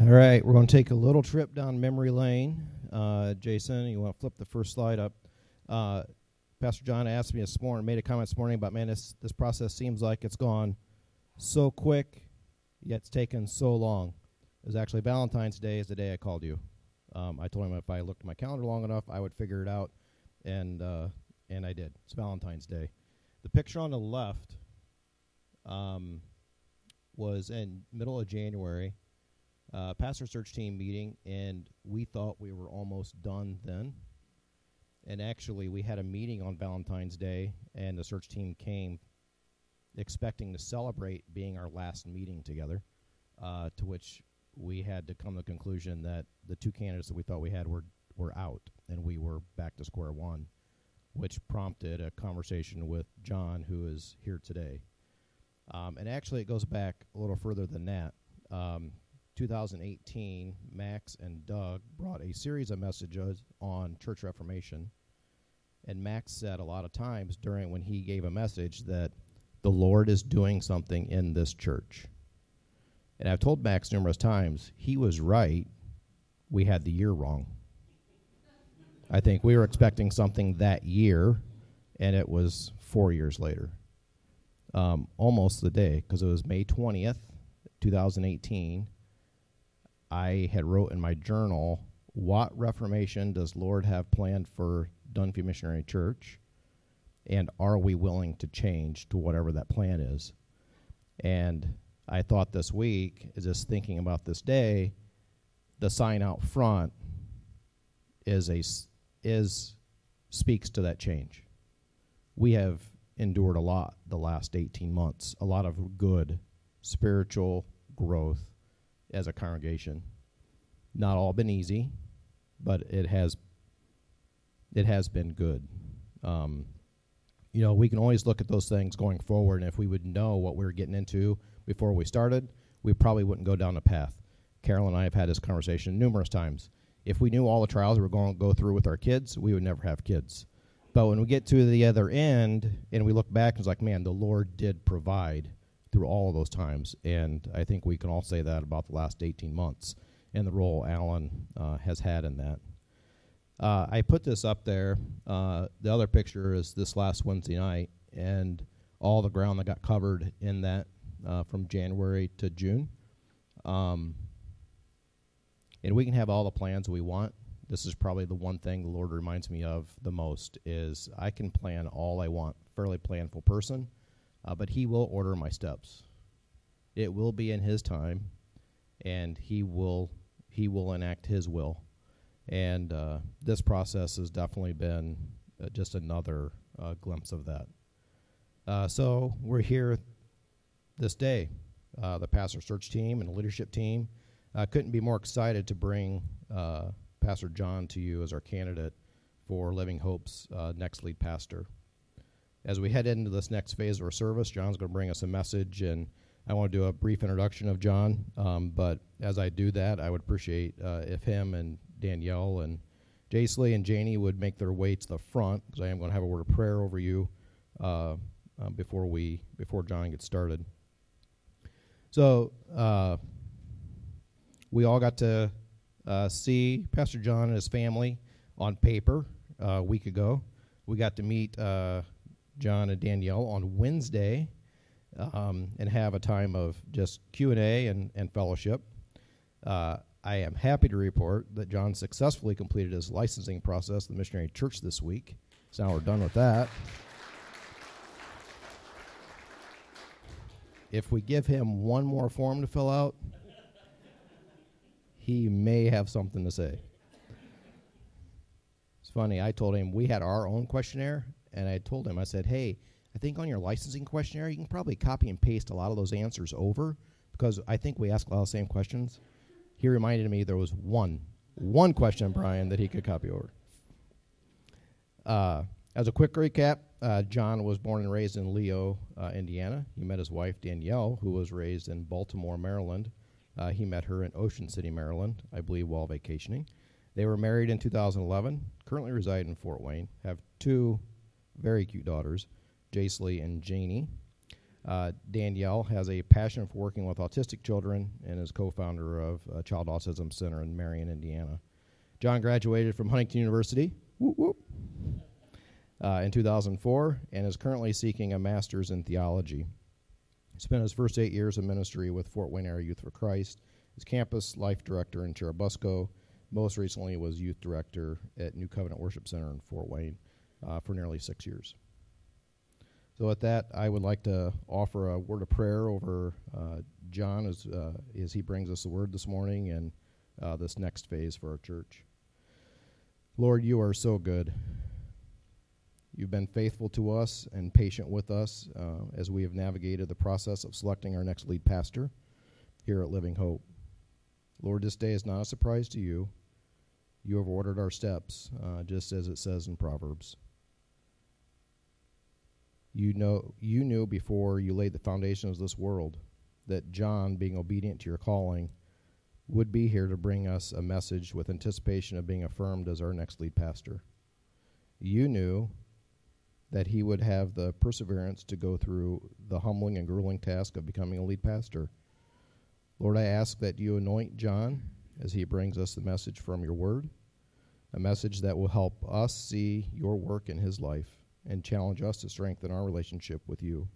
All right, we're going to take a little trip down memory lane. Uh, Jason, you want to flip the first slide up? Uh, Pastor John asked me this morning, made a comment this morning about, man, this, this process seems like it's gone so quick, yet it's taken so long. It was actually Valentine's Day is the day I called you. Um, I told him if I looked at my calendar long enough, I would figure it out, and uh, and I did. It's Valentine's Day. The picture on the left um, was in middle of January, uh, pastor search team meeting, and we thought we were almost done then. And actually, we had a meeting on Valentine's Day, and the search team came expecting to celebrate being our last meeting together, uh, to which we had to come to the conclusion that the two candidates that we thought we had were, were out, and we were back to square one, which prompted a conversation with John, who is here today. Um, and actually, it goes back a little further than that. Um, 2018, Max and Doug brought a series of messages on church reformation. And Max said a lot of times during when he gave a message that the Lord is doing something in this church. And I've told Max numerous times, he was right. We had the year wrong. I think we were expecting something that year, and it was four years later. Um, almost the day, because it was May 20th, 2018. I had wrote in my journal, what reformation does Lord have planned for Dunfee Missionary Church? And are we willing to change to whatever that plan is? And I thought this week, just thinking about this day, the sign out front is a is speaks to that change. We have endured a lot the last 18 months, a lot of good spiritual growth as a congregation. Not all been easy, but it has it has been good. Um, you know, we can always look at those things going forward, and if we would know what we were getting into before we started, we probably wouldn't go down the path. Carol and I have had this conversation numerous times. If we knew all the trials we were going to go through with our kids, we would never have kids. But when we get to the other end and we look back, it's like, man, the Lord did provide through all of those times. And I think we can all say that about the last 18 months and the role Alan uh, has had in that. Uh, I put this up there. Uh, the other picture is this last Wednesday night, and all the ground that got covered in that uh, from January to June. Um, and we can have all the plans we want. This is probably the one thing the Lord reminds me of the most is I can plan all I want. Fairly planful person, uh, but He will order my steps. It will be in His time, and He will He will enact His will. And uh, this process has definitely been uh, just another uh, glimpse of that. Uh, so we're here this day. Uh, the pastor search team and the leadership team uh, couldn't be more excited to bring Pastor John to you as our candidate for Living Hope's next lead pastor. As we head into this next phase of our service, John's going to bring us a message and I want to do a brief introduction of John, um, but as I do that, I would appreciate uh, if him and Danielle and Jaisley and Janie would make their way to the front because I am going to have a word of prayer over you uh, uh, before we before John gets started. So uh, we all got to uh, see Pastor John and his family on paper uh, a week ago. We got to meet John and Danielle on Wednesday um, and have a time of just Q and and fellowship. I am happy to report that John successfully completed his licensing process at the Missionary Church this week. So now we're done with that. If we give him one more form to fill out, he may have something to say. It's funny, I told him we had our own questionnaire, and I told him, I said, hey, I think on your licensing questionnaire, you can probably copy and paste a lot of those answers over because I think we ask a lot of the same questions he reminded me there was one, one question, Brian, that he could copy over. Uh, as a quick recap, uh, John was born and raised in Leo, uh, Indiana. He met his wife, Danielle, who was raised in Baltimore, Maryland. Uh, he met her in Ocean City, Maryland, I believe, while vacationing. They were married in 2011, currently reside in Fort Wayne, have two very cute daughters, Jaisley and Janie. Uh, Danielle has a passion for working with autistic children and is co founder of a Child Autism Center in Marion, Indiana. John graduated from Huntington University whoop, whoop, uh, in 2004 and is currently seeking a master's in theology. He spent his first eight years of ministry with Fort Wayne Area Youth for Christ, as campus life director in Churubusco. Most recently, was youth director at New Covenant Worship Center in Fort Wayne uh, for nearly six years. So, with that, I would like to offer a word of prayer over uh, John as, uh, as he brings us the word this morning and uh, this next phase for our church. Lord, you are so good. You've been faithful to us and patient with us uh, as we have navigated the process of selecting our next lead pastor here at Living Hope. Lord, this day is not a surprise to you. You have ordered our steps, uh, just as it says in Proverbs. You know, you knew before you laid the foundations of this world that John, being obedient to your calling, would be here to bring us a message with anticipation of being affirmed as our next lead pastor. You knew that he would have the perseverance to go through the humbling and grueling task of becoming a lead pastor. Lord, I ask that you anoint John as he brings us the message from your word, a message that will help us see your work in his life and challenge us to strengthen our relationship with you.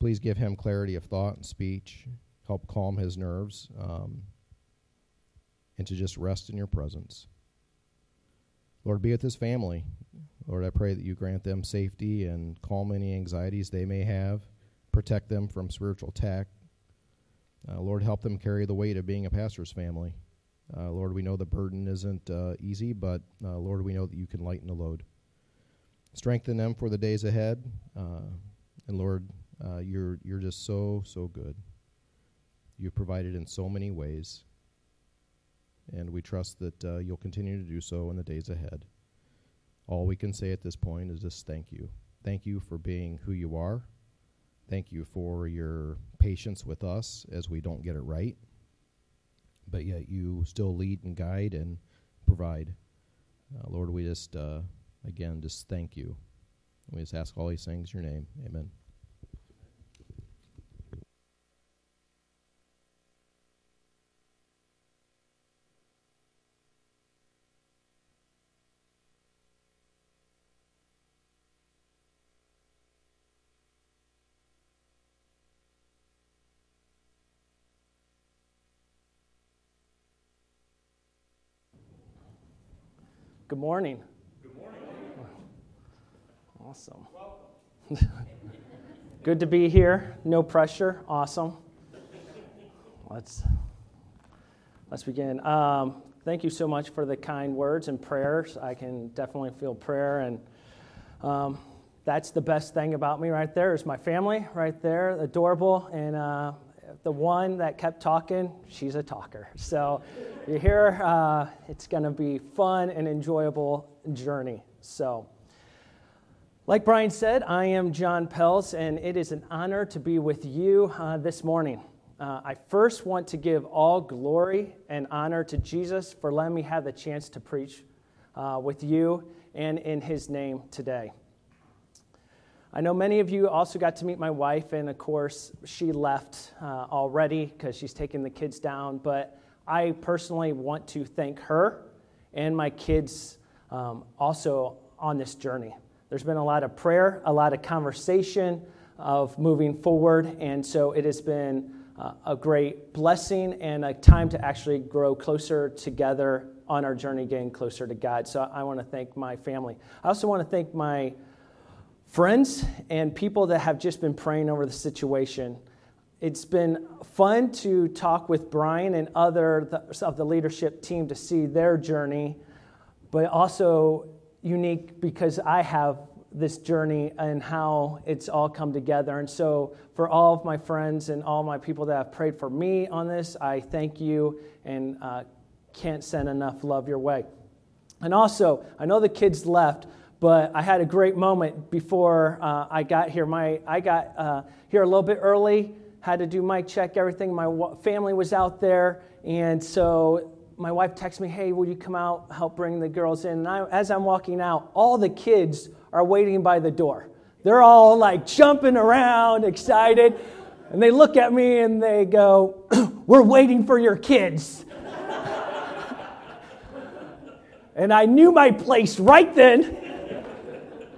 Please give him clarity of thought and speech, help calm his nerves, um, and to just rest in your presence. Lord, be with his family. Lord, I pray that you grant them safety and calm any anxieties they may have, protect them from spiritual attack. Uh, Lord, help them carry the weight of being a pastor's family. Uh, Lord, we know the burden isn't uh, easy, but uh, Lord, we know that you can lighten the load. Strengthen them for the days ahead, uh, and Lord, uh, you're you're just so so good. You've provided in so many ways, and we trust that you'll continue to do so in the days ahead. All we can say at this point is just thank you. Thank you for being who you are. Thank you for your patience with us as we don't get it right. But yet you still lead and guide and provide. Uh, Lord, we just, uh, again, just thank you. We just ask all these things in your name. Amen. Good morning. Awesome. Good to be here. No pressure. Awesome. Let's let's begin. Um, thank you so much for the kind words and prayers. I can definitely feel prayer, and um, that's the best thing about me right there is my family right there, adorable, and uh, the one that kept talking, she's a talker. So you hear, uh, it's going to be fun and enjoyable journey. So, like Brian said, I am John Pels, and it is an honor to be with you uh, this morning. Uh, I first want to give all glory and honor to Jesus for letting me have the chance to preach uh, with you and in his name today. I know many of you also got to meet my wife, and of course, she left uh, already because she's taking the kids down. But I personally want to thank her and my kids um, also on this journey. There's been a lot of prayer, a lot of conversation of moving forward, and so it has been uh, a great blessing and a time to actually grow closer together on our journey getting closer to God. So I want to thank my family. I also want to thank my friends and people that have just been praying over the situation. It's been fun to talk with Brian and other of the leadership team to see their journey, but also unique because I have this journey and how it's all come together. And so, for all of my friends and all my people that have prayed for me on this, I thank you and uh, can't send enough love your way. And also, I know the kids left, but I had a great moment before uh, I got here. My, I got uh, here a little bit early, had to do mic check, everything. My family was out there, and so my wife texts me, Hey, will you come out, help bring the girls in? And I, as I'm walking out, all the kids are waiting by the door. They're all like jumping around, excited. And they look at me and they go, We're waiting for your kids. and I knew my place right then.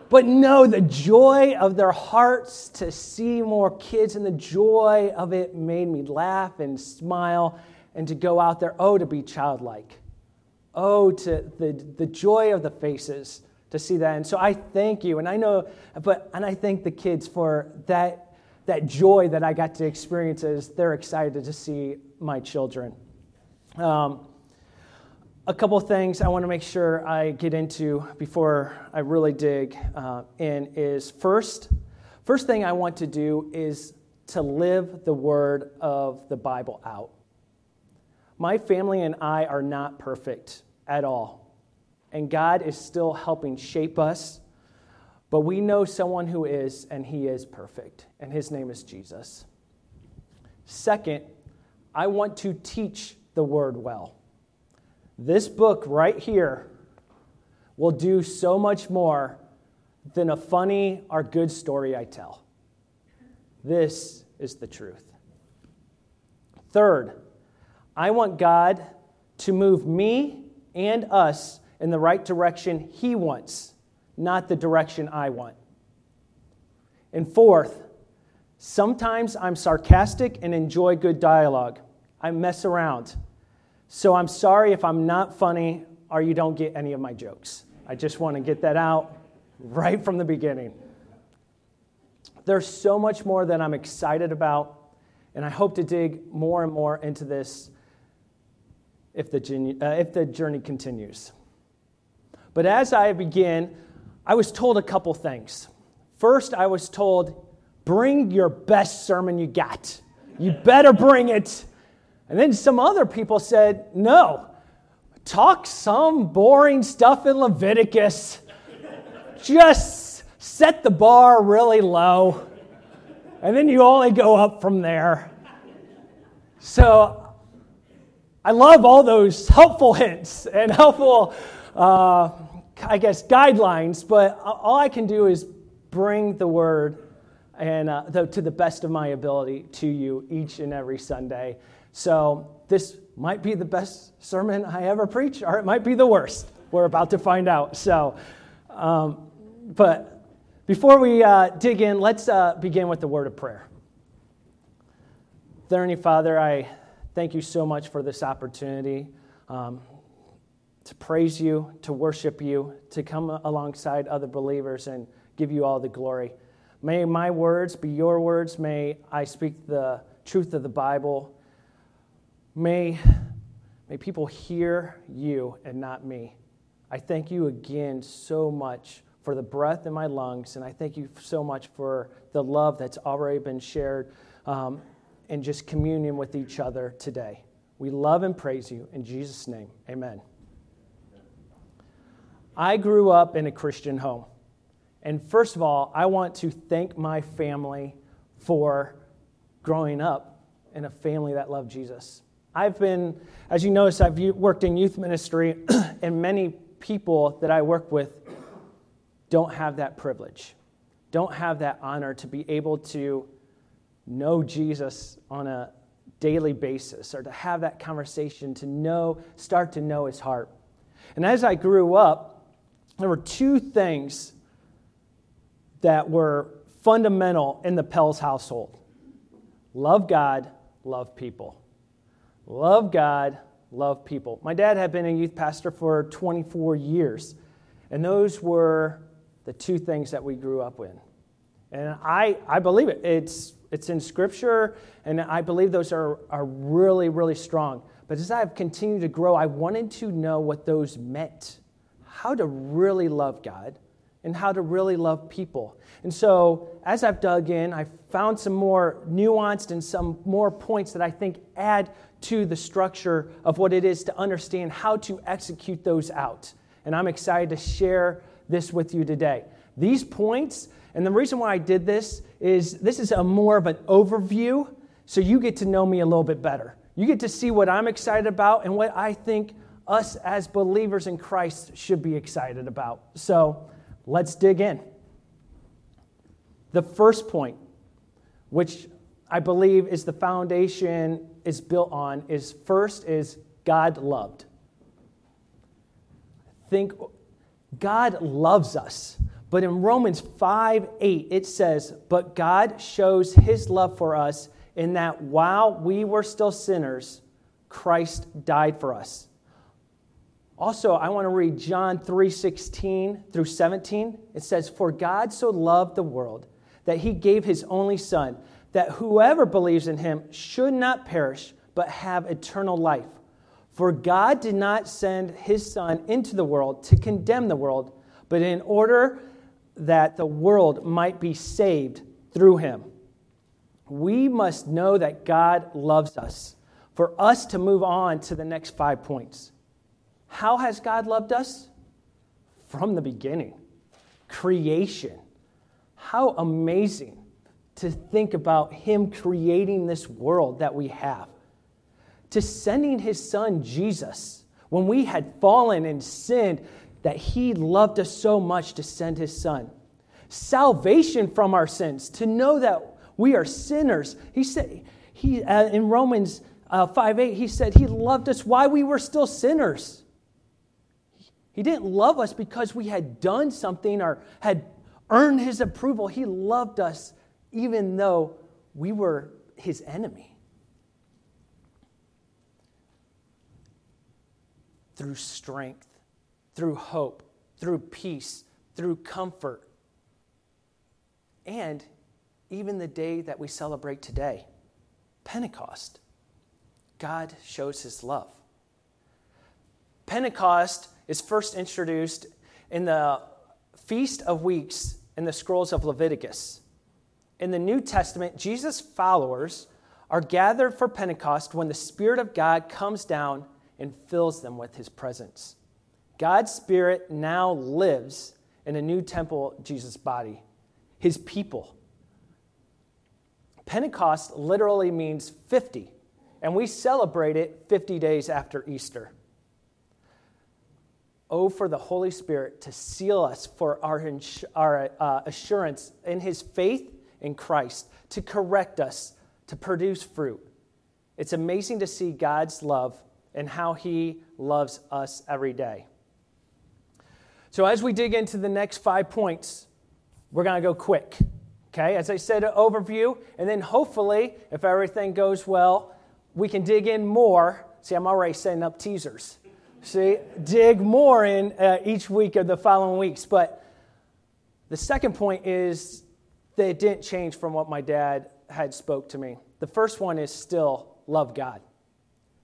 But no, the joy of their hearts to see more kids and the joy of it made me laugh and smile and to go out there, oh, to be childlike. Oh, to the, the joy of the faces to see that. And so I thank you. And I know, but, and I thank the kids for that, that joy that I got to experience as they're excited to see my children. Um, a couple things I want to make sure I get into before I really dig uh, in is first, first thing I want to do is to live the word of the Bible out. My family and I are not perfect at all, and God is still helping shape us. But we know someone who is, and he is perfect, and his name is Jesus. Second, I want to teach the word well. This book right here will do so much more than a funny or good story I tell. This is the truth. Third, I want God to move me and us in the right direction He wants, not the direction I want. And fourth, sometimes I'm sarcastic and enjoy good dialogue. I mess around. So I'm sorry if I'm not funny or you don't get any of my jokes. I just want to get that out right from the beginning. There's so much more that I'm excited about, and I hope to dig more and more into this if the, uh, if the journey continues. But as I begin, I was told a couple things. First, I was told, bring your best sermon you got. You better bring it. And then some other people said, no, talk some boring stuff in Leviticus. Just set the bar really low. And then you only go up from there. So I love all those helpful hints and helpful, uh, I guess, guidelines, but all I can do is bring the word and uh, the, to the best of my ability to you each and every Sunday. So this might be the best sermon I ever preach, or it might be the worst. We're about to find out. So, um, but before we uh, dig in, let's uh, begin with the word of prayer. Heavenly Father, I thank you so much for this opportunity um, to praise you, to worship you, to come alongside other believers and give you all the glory. May my words be your words. May I speak the truth of the Bible May, may people hear you and not me. I thank you again so much for the breath in my lungs, and I thank you so much for the love that's already been shared um, and just communion with each other today. We love and praise you. In Jesus' name, amen. I grew up in a Christian home. And first of all, I want to thank my family for growing up in a family that loved Jesus. I've been, as you notice, I've worked in youth ministry, and many people that I work with don't have that privilege, don't have that honor to be able to know Jesus on a daily basis or to have that conversation, to know, start to know his heart. And as I grew up, there were two things that were fundamental in the Pels household love God, love people. Love God, love people. My dad had been a youth pastor for 24 years, and those were the two things that we grew up with. And I, I believe it. It's, it's in Scripture, and I believe those are, are really, really strong. But as I've continued to grow, I wanted to know what those meant how to really love God and how to really love people. And so, as I've dug in, I've found some more nuanced and some more points that I think add to the structure of what it is to understand how to execute those out. And I'm excited to share this with you today. These points, and the reason why I did this is this is a more of an overview, so you get to know me a little bit better. You get to see what I'm excited about and what I think us as believers in Christ should be excited about. So let's dig in. The first point, which I believe is the foundation is built on, is first is God loved. Think God loves us. But in Romans 5 8, it says, But God shows his love for us in that while we were still sinners, Christ died for us. Also, I want to read John 3 16 through 17. It says, For God so loved the world that he gave his only Son, that whoever believes in him should not perish, but have eternal life. For God did not send his Son into the world to condemn the world, but in order that the world might be saved through him. We must know that God loves us for us to move on to the next five points. How has God loved us? From the beginning, creation. How amazing to think about Him creating this world that we have to sending his son Jesus when we had fallen and sinned that he loved us so much to send his son. Salvation from our sins, to know that we are sinners. He said, he, uh, in Romans uh, 5 8, he said he loved us while we were still sinners. He didn't love us because we had done something or had earned his approval. He loved us even though we were his enemy. through strength, through hope, through peace, through comfort, and even the day that we celebrate today, Pentecost. God shows his love. Pentecost is first introduced in the Feast of Weeks in the scrolls of Leviticus. In the New Testament, Jesus' followers are gathered for Pentecost when the Spirit of God comes down and fills them with his presence. God's Spirit now lives in a new temple, Jesus' body, his people. Pentecost literally means 50, and we celebrate it 50 days after Easter. Oh, for the Holy Spirit to seal us for our, our uh, assurance in his faith in Christ, to correct us, to produce fruit. It's amazing to see God's love and how He loves us every day. So, as we dig into the next five points, we're going to go quick. Okay, as I said, an overview, and then hopefully, if everything goes well, we can dig in more. See, I'm already setting up teasers. See, dig more in uh, each week of the following weeks. But the second point is that it didn't change from what my dad had spoke to me. The first one is still love God.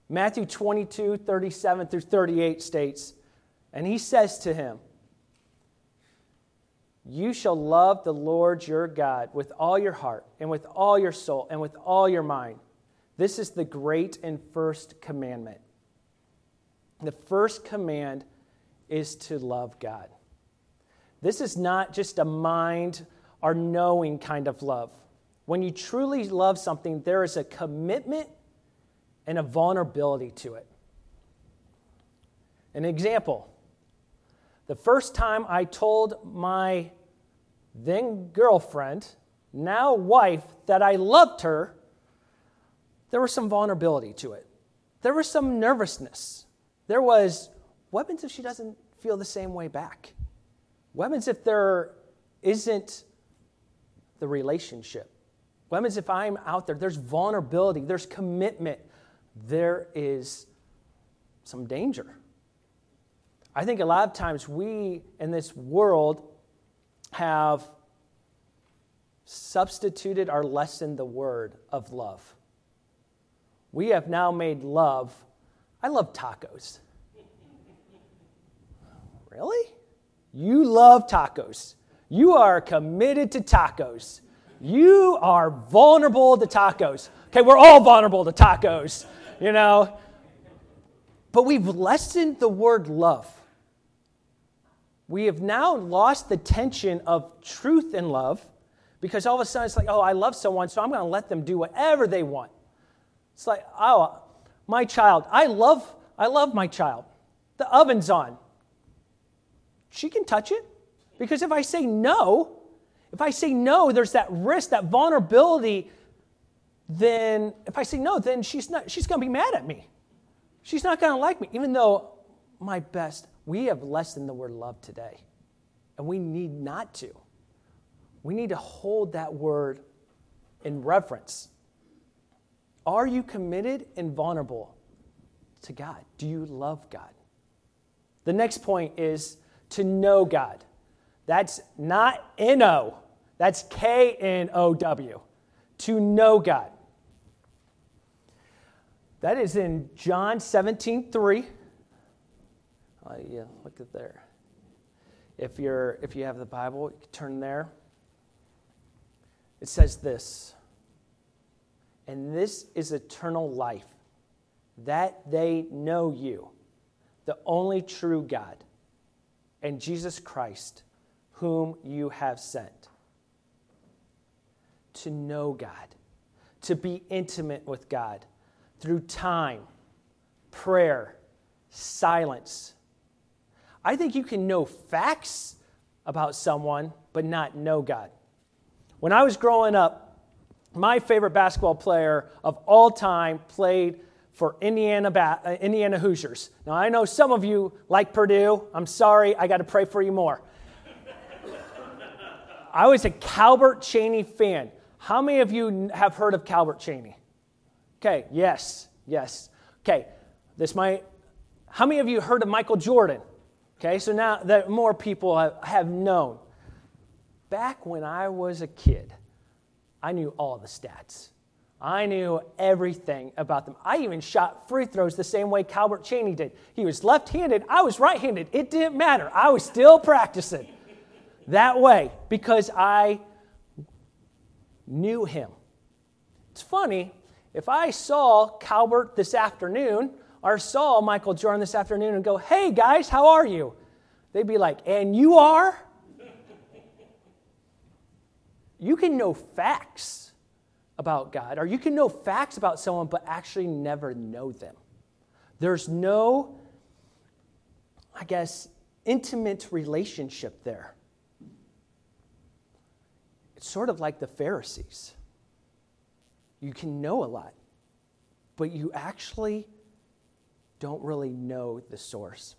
Matthew 22, 37 through 38 states, and he says to him, You shall love the Lord your God with all your heart, and with all your soul, and with all your mind. This is the great and first commandment. The first command is to love God. This is not just a mind or knowing kind of love. When you truly love something, there is a commitment and a vulnerability to it. An example the first time I told my then girlfriend, now wife, that I loved her, there was some vulnerability to it. There was some nervousness. There was, what happens if she doesn't feel the same way back? What happens if there isn't the relationship? What happens if I'm out there? There's vulnerability, there's commitment, there is some danger. I think a lot of times we in this world have substituted our lesson the word of love. We have now made love. I love tacos. really? You love tacos. You are committed to tacos. You are vulnerable to tacos. Okay, we're all vulnerable to tacos you know. But we've lessened the word love. We have now lost the tension of truth and love because all of a sudden it's like, oh, I love someone, so I'm going to let them do whatever they want. It's like, oh, my child, I love, I love my child. The oven's on. She can touch it because if I say no, If I say no, there's that risk, that vulnerability. Then, if I say no, then she's not. She's going to be mad at me. She's not going to like me, even though my best. We have less than the word love today, and we need not to. We need to hold that word in reverence. Are you committed and vulnerable to God? Do you love God? The next point is to know God. That's not N O, that's K N O W. To know God. That is in John 17 3. Uh, yeah, look at there. If, you're, if you have the Bible, you turn there. It says this And this is eternal life, that they know you, the only true God, and Jesus Christ, whom you have sent. To know God, to be intimate with God through time, prayer, silence. I think you can know facts about someone, but not know God. When I was growing up, my favorite basketball player of all time played for Indiana, uh, Indiana Hoosiers. Now, I know some of you like Purdue. I'm sorry, I got to pray for you more. I was a Calbert Cheaney fan. How many of you have heard of Calbert Cheaney? Okay, yes, yes. Okay, this might. How many of you heard of Michael Jordan? Okay, so now that more people have, known back when I was a kid, I knew all the stats. I knew everything about them. I even shot free throws the same way Calbert Cheaney did. He was left handed, I was right handed. It didn't matter. I was still practicing that way because I knew him. It's funny, if I saw Calbert this afternoon or saw Michael Jordan this afternoon and go, hey guys, how are you? They'd be like, and you are? you can know facts about God, or you can know facts about someone, but actually never know them. There's no, I guess, intimate relationship there. It's sort of like the Pharisees. You can know a lot, but you actually don't really know the source.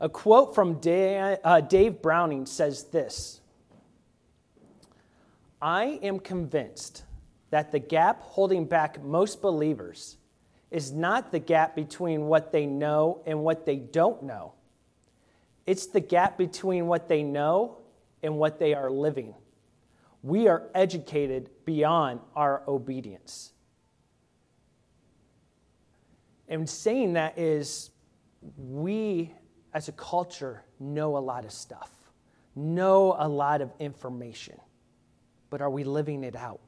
A quote from uh, Dave Browning says this I am convinced that the gap holding back most believers is not the gap between what they know and what they don't know. It's the gap between what they know and what they are living. We are educated beyond our obedience. And saying that is, we as a culture know a lot of stuff, know a lot of information but are we living it out?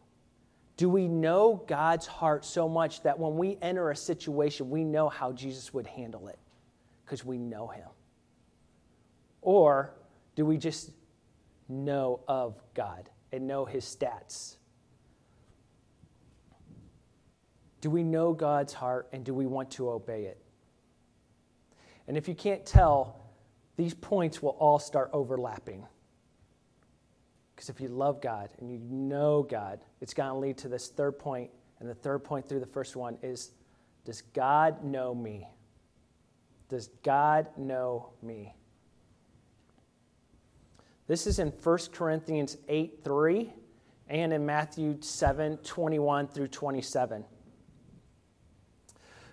Do we know God's heart so much that when we enter a situation, we know how Jesus would handle it because we know him? Or do we just know of God and know his stats? Do we know God's heart and do we want to obey it? And if you can't tell, these points will all start overlapping. Because if you love God and you know God, it's going to lead to this third point. And the third point through the first one is Does God know me? Does God know me? This is in 1 Corinthians 8 3 and in Matthew 7 21 through 27.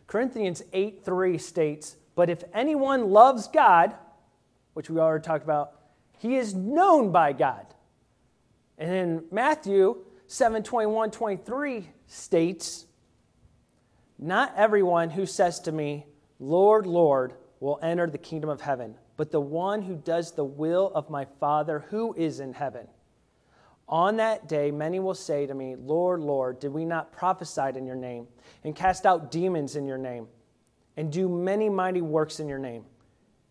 Corinthians 8 3 states, But if anyone loves God, which we already talked about, he is known by God. And then Matthew 7 21 23 states, Not everyone who says to me, Lord, Lord, will enter the kingdom of heaven, but the one who does the will of my Father who is in heaven. On that day, many will say to me, Lord, Lord, did we not prophesy in your name, and cast out demons in your name, and do many mighty works in your name?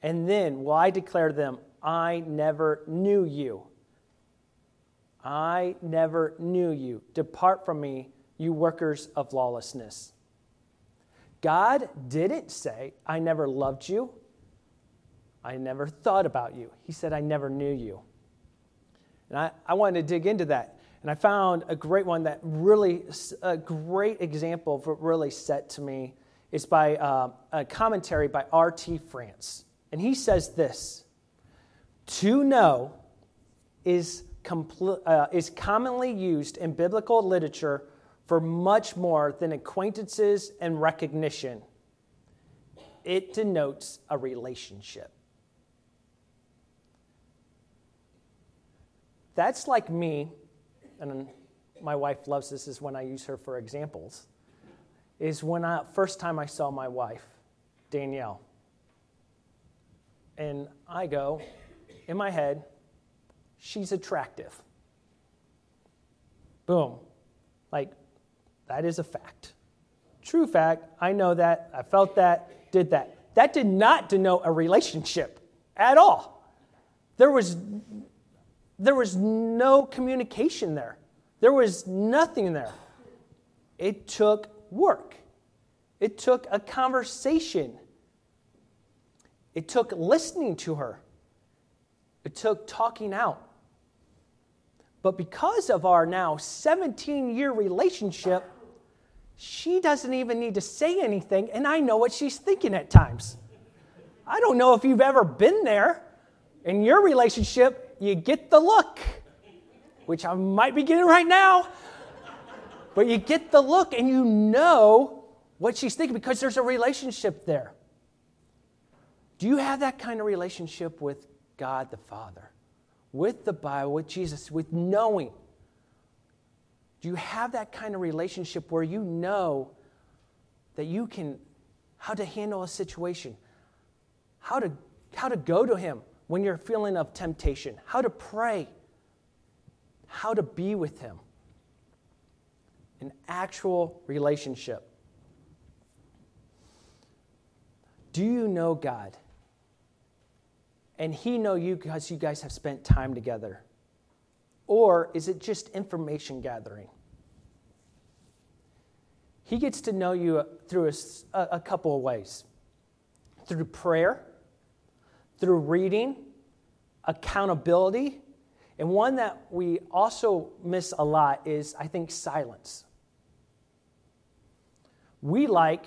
And then will I declare to them, I never knew you. I never knew you. Depart from me, you workers of lawlessness. God didn't say, I never loved you. I never thought about you. He said, I never knew you. And I, I wanted to dig into that. And I found a great one that really, a great example of what really set to me is by uh, a commentary by R.T. France. And he says this To know is, compl- uh, is commonly used in biblical literature for much more than acquaintances and recognition. It denotes a relationship. That's like me, and my wife loves this, is when I use her for examples, is when I first time I saw my wife, Danielle. And I go, in my head, she's attractive. Boom. Like, that is a fact. True fact. I know that. I felt that, did that. That did not denote a relationship at all. There was, there was no communication there, there was nothing there. It took work, it took a conversation, it took listening to her, it took talking out. But because of our now 17 year relationship, she doesn't even need to say anything, and I know what she's thinking at times. I don't know if you've ever been there. In your relationship, you get the look, which I might be getting right now, but you get the look and you know what she's thinking because there's a relationship there. Do you have that kind of relationship with God the Father, with the Bible, with Jesus, with knowing? Do you have that kind of relationship where you know that you can, how to handle a situation, how to, how to go to Him when you're feeling of temptation, how to pray, how to be with Him? An actual relationship. Do you know God? And He know you because you guys have spent time together. Or is it just information gathering? He gets to know you through a, a couple of ways through prayer, through reading, accountability, and one that we also miss a lot is, I think, silence. We like,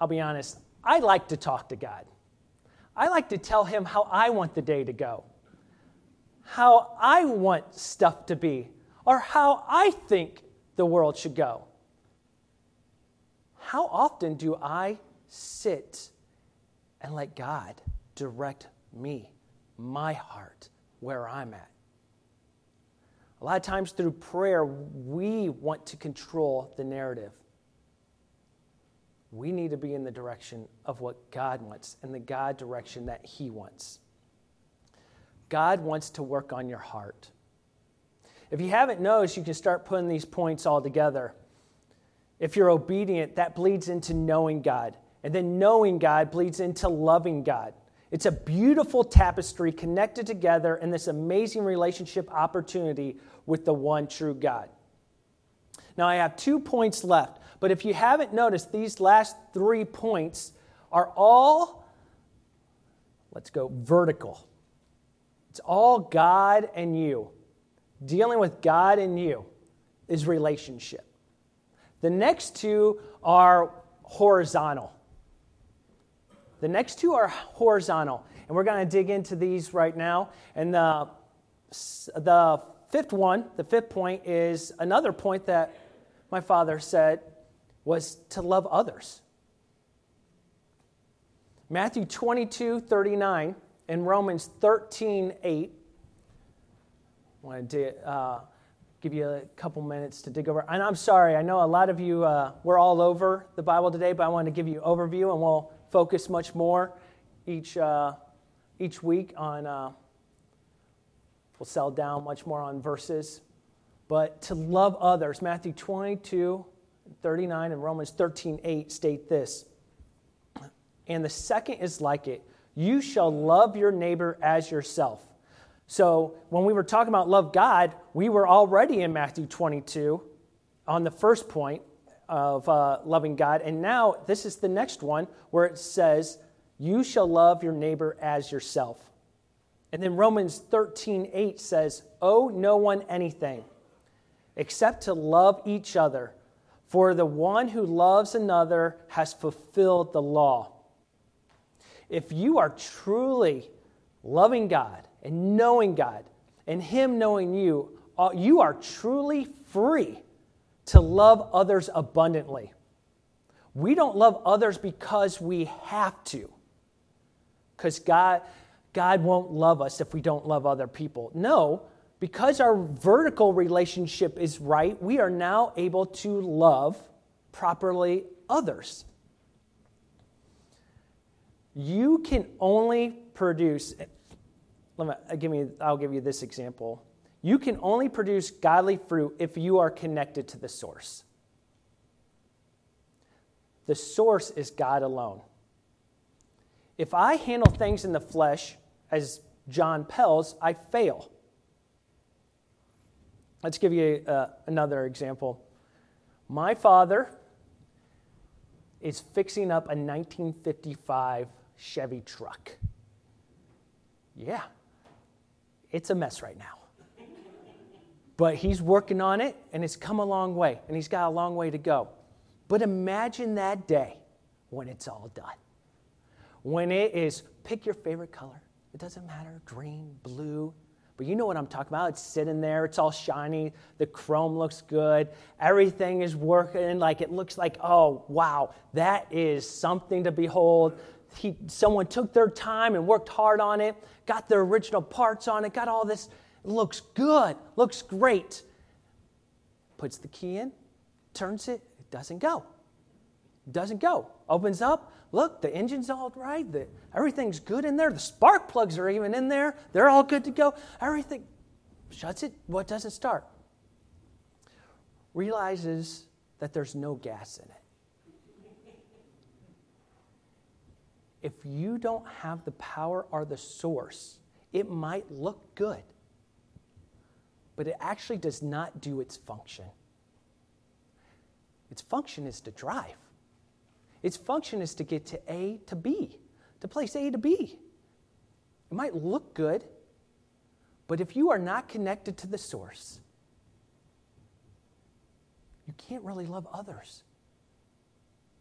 I'll be honest, I like to talk to God. I like to tell Him how I want the day to go how I want stuff to be or how I think the world should go. How often do I sit and let God direct me, my heart, where I'm at? A lot of times through prayer, we want to control the narrative. We need to be in the direction of what God wants and the God direction that He wants. God wants to work on your heart. If you haven't noticed, you can start putting these points all together. If you're obedient, that bleeds into knowing God. And then knowing God bleeds into loving God. It's a beautiful tapestry connected together in this amazing relationship opportunity with the one true God. Now, I have two points left, but if you haven't noticed, these last three points are all, let's go, vertical. It's all God and you. Dealing with God and you is relationship. The next two are horizontal. The next two are horizontal, and we're going to dig into these right now. And the, the fifth one, the fifth point, is another point that my father said was to love others. Matthew 22 39 in Romans 13 8, I want to uh, give you a couple minutes to dig over. And I'm sorry, I know a lot of you, uh, we're all over the Bible today, but I want to give you overview and we'll focus much more each, uh, each week on, uh, we'll sell down much more on verses. But to love others, Matthew 22 39 and Romans 13 8 state this. And the second is like it you shall love your neighbor as yourself. So, when we were talking about love God, we were already in Matthew 22 on the first point of uh, loving God. And now, this is the next one where it says, You shall love your neighbor as yourself. And then Romans 13, 8 says, Owe no one anything except to love each other, for the one who loves another has fulfilled the law. If you are truly loving God and knowing God, and Him knowing you, uh, you are truly free to love others abundantly. We don't love others because we have to, because God, God won't love us if we don't love other people. No, because our vertical relationship is right, we are now able to love properly others. You can only produce, let me, give me, I'll give you this example. You can only produce godly fruit if you are connected to the source. The source is God alone. If I handle things in the flesh as John Pells, I fail. Let's give you uh, another example. My father is fixing up a 1955 Chevy truck. Yeah, it's a mess right now. But he's working on it and it's come a long way and he's got a long way to go. But imagine that day when it's all done. When it is, pick your favorite color. It doesn't matter, green, blue, but you know what I'm talking about. It's sitting there, it's all shiny, the chrome looks good, everything is working like it looks like, oh, wow, that is something to behold. He, someone took their time and worked hard on it, got the original parts on it, got all this. Looks good, looks great. Puts the key in, turns it, it doesn't go. Doesn't go. Opens up, look, the engine's all right, the, everything's good in there, the spark plugs are even in there, they're all good to go. Everything shuts it, what doesn't start? Realizes that there's no gas in it. If you don't have the power or the source, it might look good, but it actually does not do its function. Its function is to drive. Its function is to get to A to B, to place A to B. It might look good, but if you are not connected to the source, you can't really love others.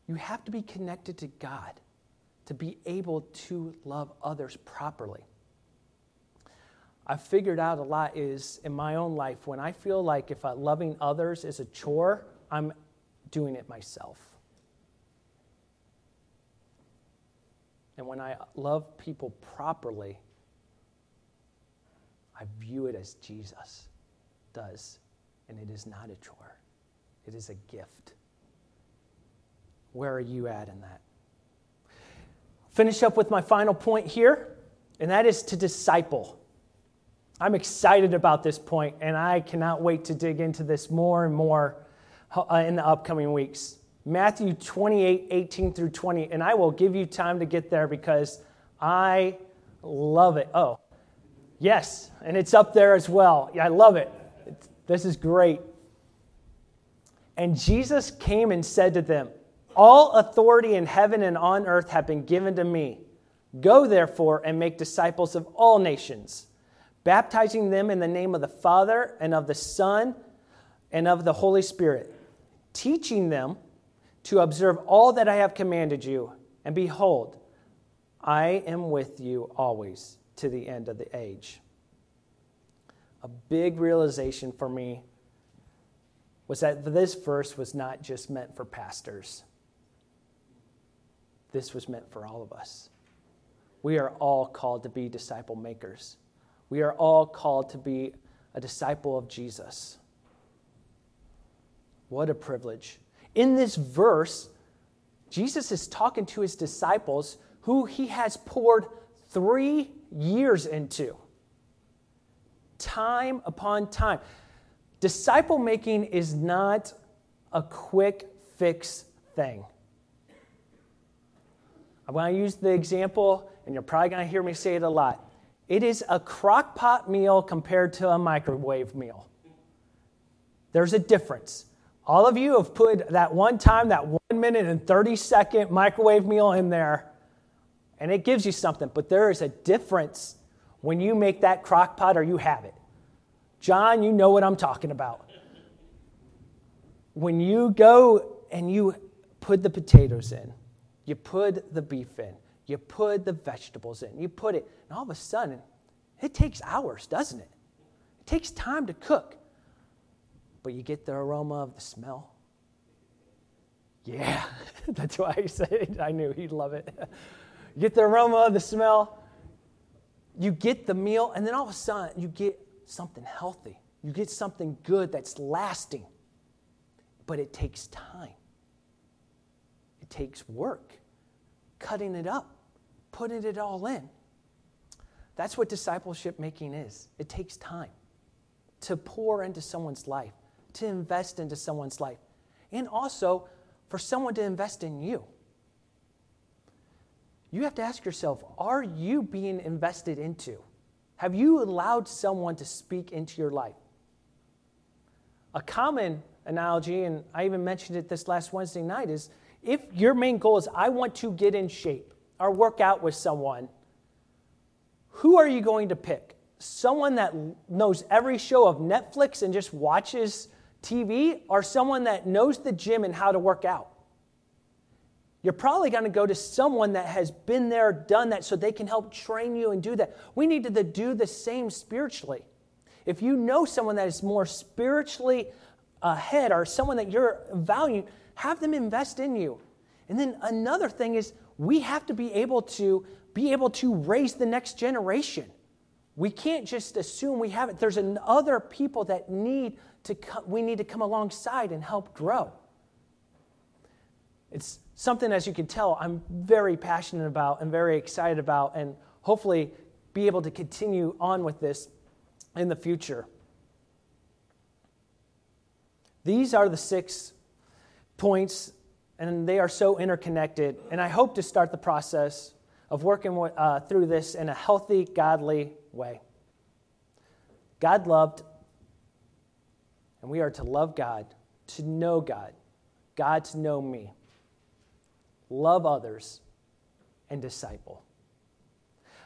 You have to be connected to God to be able to love others properly. I've figured out a lot is in my own life when I feel like if loving others is a chore, I'm doing it myself. And when I love people properly, I view it as Jesus does. And it is not a chore, it is a gift. Where are you at in that? Finish up with my final point here, and that is to disciple. I'm excited about this point, and I cannot wait to dig into this more and more uh, in the upcoming weeks. Matthew 28 18 through 20. And I will give you time to get there because I love it. Oh, yes. And it's up there as well. Yeah, I love it. This is great. And Jesus came and said to them, All authority in heaven and on earth have been given to me. Go therefore and make disciples of all nations, baptizing them in the name of the Father and of the Son and of the Holy Spirit, teaching them to observe all that I have commanded you. And behold, I am with you always to the end of the age. A big realization for me was that this verse was not just meant for pastors, this was meant for all of us. We are all called to be disciple makers. We are all called to be a disciple of Jesus. What a privilege in this verse, Jesus is talking to his disciples who he has poured three years into. Time upon time. Disciple making is not a quick fix thing. I'm going to use the example, and you're probably going to hear me say it a lot. It is a crock pot meal compared to a microwave meal. There's a difference. All of you have put that one time, that one minute and 30 second microwave meal in there, and it gives you something. But there is a difference when you make that crock pot or you have it. John, you know what I'm talking about. When you go and you put the potatoes in, you put the beef in, you put the vegetables in, you put it, and all of a sudden, it takes hours, doesn't it? It takes time to cook. But you get the aroma of the smell. Yeah, that's why I said I knew he'd love it. You get the aroma of the smell, you get the meal, and then all of a sudden you get something healthy. You get something good that's lasting. But it takes time, it takes work, cutting it up, putting it all in. That's what discipleship making is. It takes time to pour into someone's life, to invest into someone's life, and also for someone to invest in you. You have to ask yourself are you being invested into? Have you allowed someone to speak into your life? A common analogy, and I even mentioned it this last Wednesday night, is if your main goal is I want to get in shape or work out with someone, who are you going to pick? Someone that knows every show of Netflix and just watches TV, or someone that knows the gym and how to work out? You're probably going to go to someone that has been there, done that, so they can help train you and do that. We need to do the same spiritually. If you know someone that is more spiritually ahead or someone that you're valuing, have them invest in you. And then another thing is we have to be able to be able to raise the next generation. We can't just assume we have it. There's other people that need to come, we need to come alongside and help grow. It's something, as you can tell, I'm very passionate about and very excited about, and hopefully be able to continue on with this in the future. These are the six points, and they are so interconnected. And I hope to start the process of working uh, through this in a healthy, godly way. God loved, and we are to love God, to know God, God to know me, love others, and disciple.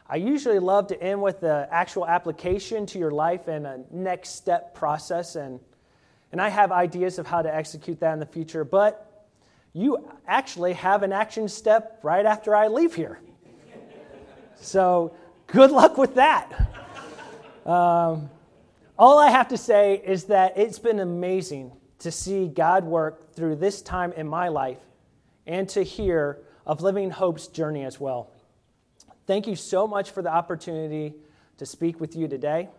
I usually love to end with the actual application to your life and a next step process, and, and I have ideas of how to execute that in the future, but you actually have an action step right after I leave here. So, good luck with that. Um, all I have to say is that it's been amazing to see God work through this time in my life and to hear of Living Hope's journey as well. Thank you so much for the opportunity to speak with you today.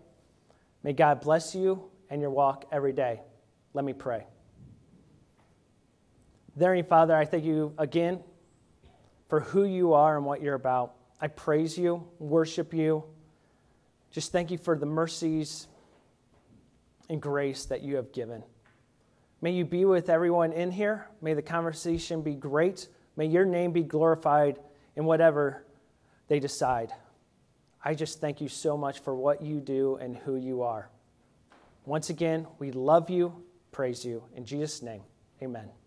May God bless you and your walk every day. Let me pray. Dear Father, I thank you again for who you are and what you're about. I praise you, worship you. Just thank you for the mercies and grace that you have given. May you be with everyone in here. May the conversation be great. May your name be glorified in whatever they decide. I just thank you so much for what you do and who you are. Once again, we love you, praise you. In Jesus' name, amen.